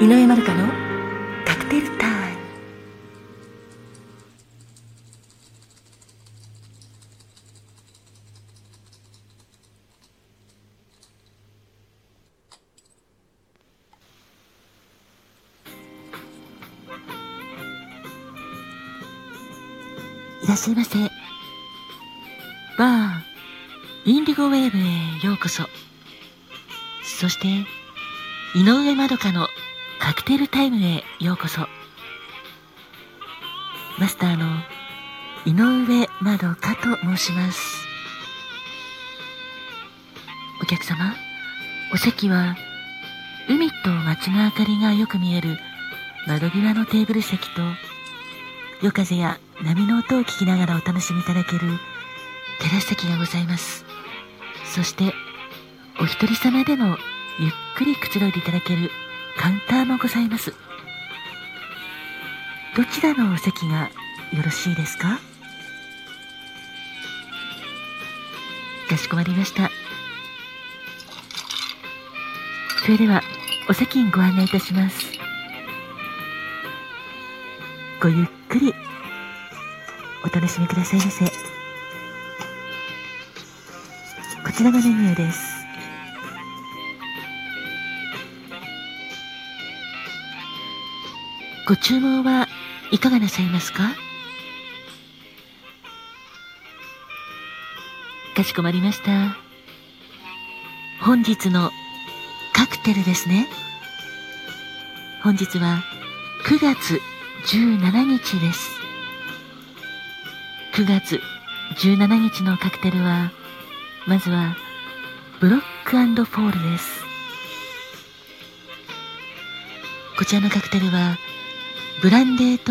井上まるかのカクテルタイム。いらっしゃいませバーインディゴウェーブへようこそ。そして井上まどかのカクテルタイムへようこそ。マスターの井上まどかと申します。お客様お席は海と街の明かりがよく見える窓際のテーブル席と夜風や波の音を聞きながらお楽しみいただけるテラス席がございます。そしてお一人様でもゆっくりくつろいでいただけるカウンターもございます。どちらのお席がよろしいですか？かしこまりました。それではお席にご案内いたします。ごゆっくりお楽しみくださいませ。こちらがメニューです。ご注文はいかがなさいますか？かしこまりました。本日のカクテルですね。本日は9月17日です。9月17日のカクテルはまずはブロックフォールです。こちらのカクテルはブランデーと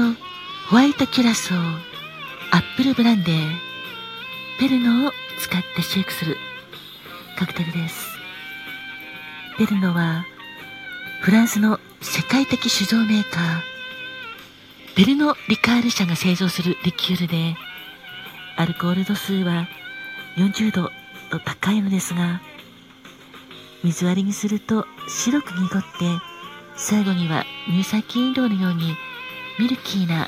ホワイトキュラソー、アップルブランデー、ペルノを使ってシェイクするカクテルです。ペルノはフランスの世界的酒造メーカー、ベルノ・リカール社が製造するリキュールで、アルコール度数は40度と高いのですが、水割りにすると白く濁って、最後には乳酸菌飲料のようにミルキーな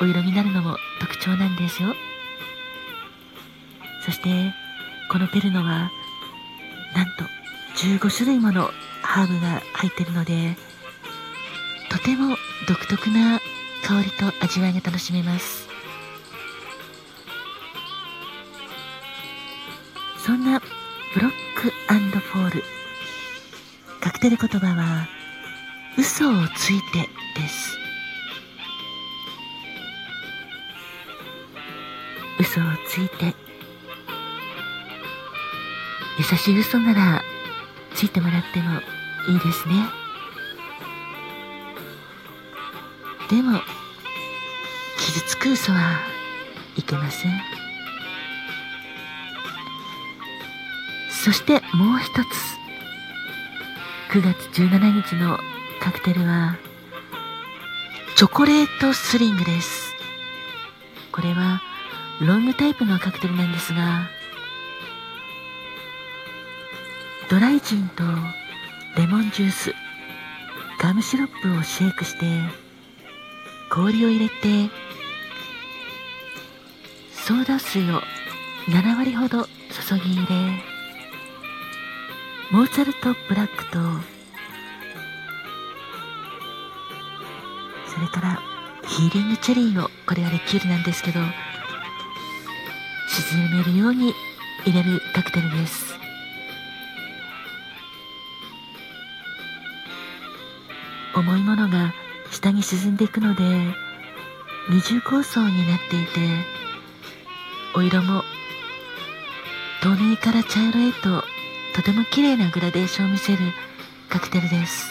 お色になるのも特徴なんですよ。そしてこのペルノはなんと15種類ものハーブが入っているのでとても独特な香りと味わいが楽しめます。そんなブロックフォールカクテル言葉は嘘をついてです。嘘をついて。優しい嘘ならついてもらってもいいですね。でも傷つく嘘はいけません。そしてもう一つ。9月17日のカクテルはチョコレートスリングです。これはロングタイプのカクテルなんですがドライジンとレモンジュースガムシロップをシェイクして氷を入れてソーダ水を7割ほど注ぎ入れモーツァルトブラックとそれからヒーリングチェリーのこれはリキュールなんですけど沈めるように入れるカクテルです。重いものが下に沈んでいくので二重構造になっていてお色も透明から茶色へととても綺麗なグラデーションを見せるカクテルです。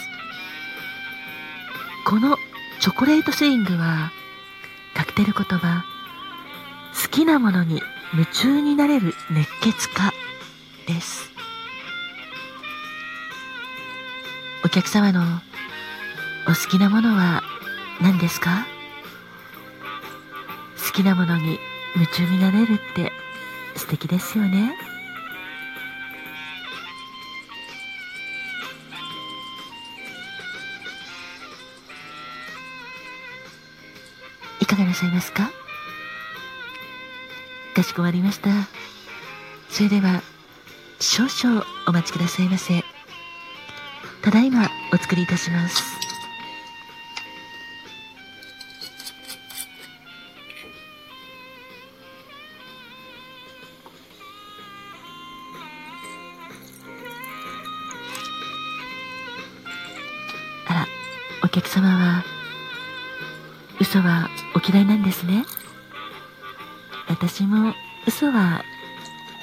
このチョコレートスイングはカクテル言葉好きなものに夢中になれる熱血家です。お客様のお好きなものは何ですか？好きなものに夢中になれるって素敵ですよね。いかがなさいますか？かしこまりました。それでは、少々お待ちくださいませ。ただいまお作りいたします。あら、お客様は、嘘はお嫌いなんですね。私も嘘は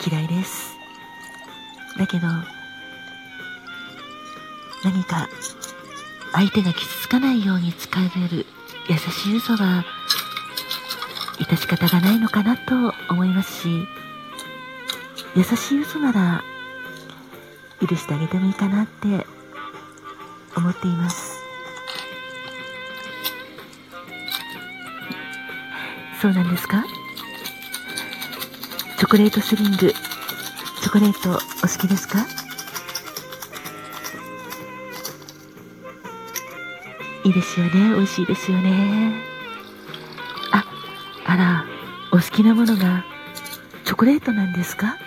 嫌いです。だけど、何か相手が傷つかないように使える優しい嘘は、致し方がないのかなと思いますし、優しい嘘なら、許してあげてもいいかなって思っています。そうなんですか？チョコレートスリング、チョコレートお好きですか？いいですよね。美味しいですよね。あ、あら、お好きなものがチョコレートなんですか？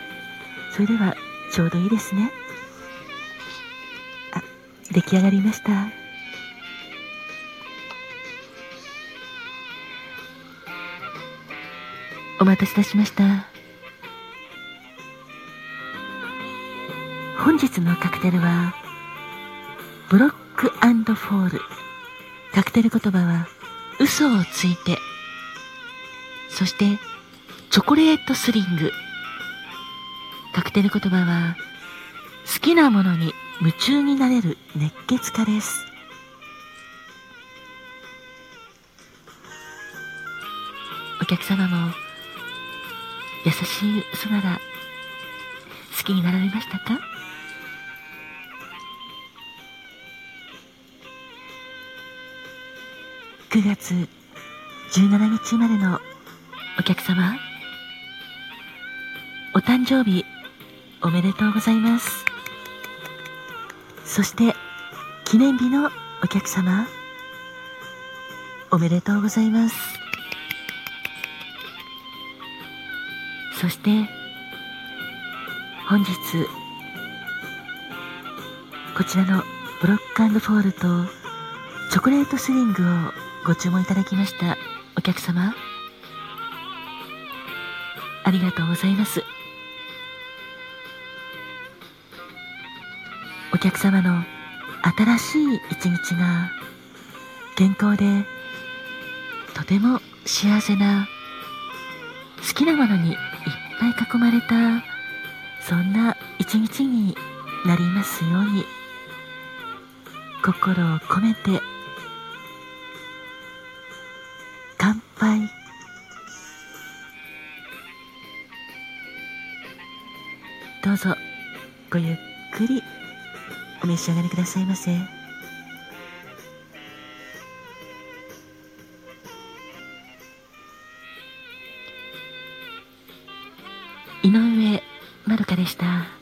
それではちょうどいいですね。あ、出来上がりました。お待たせいたしました。本日のカクテルは、ブロックフォール。カクテル言葉は、嘘をついて。そして、チョコレートスリング。カクテル言葉は、好きなものに夢中になれる熱血家です。お客様も、優しい嘘なら、好きになられましたか？9月17日までのお客様、お誕生日おめでとうございます。そして、記念日のお客様、おめでとうございます。そして、本日、こちらのブロックフォールとチョコレートスリングをご注文いただきましたお客様、ありがとうございます。お客様の新しい一日が健康でとても幸せな好きなものにいっぱい囲まれたそんな一日になりますように心を込めてどうぞごゆっくりお召し上がりくださいませ井上まどかでした。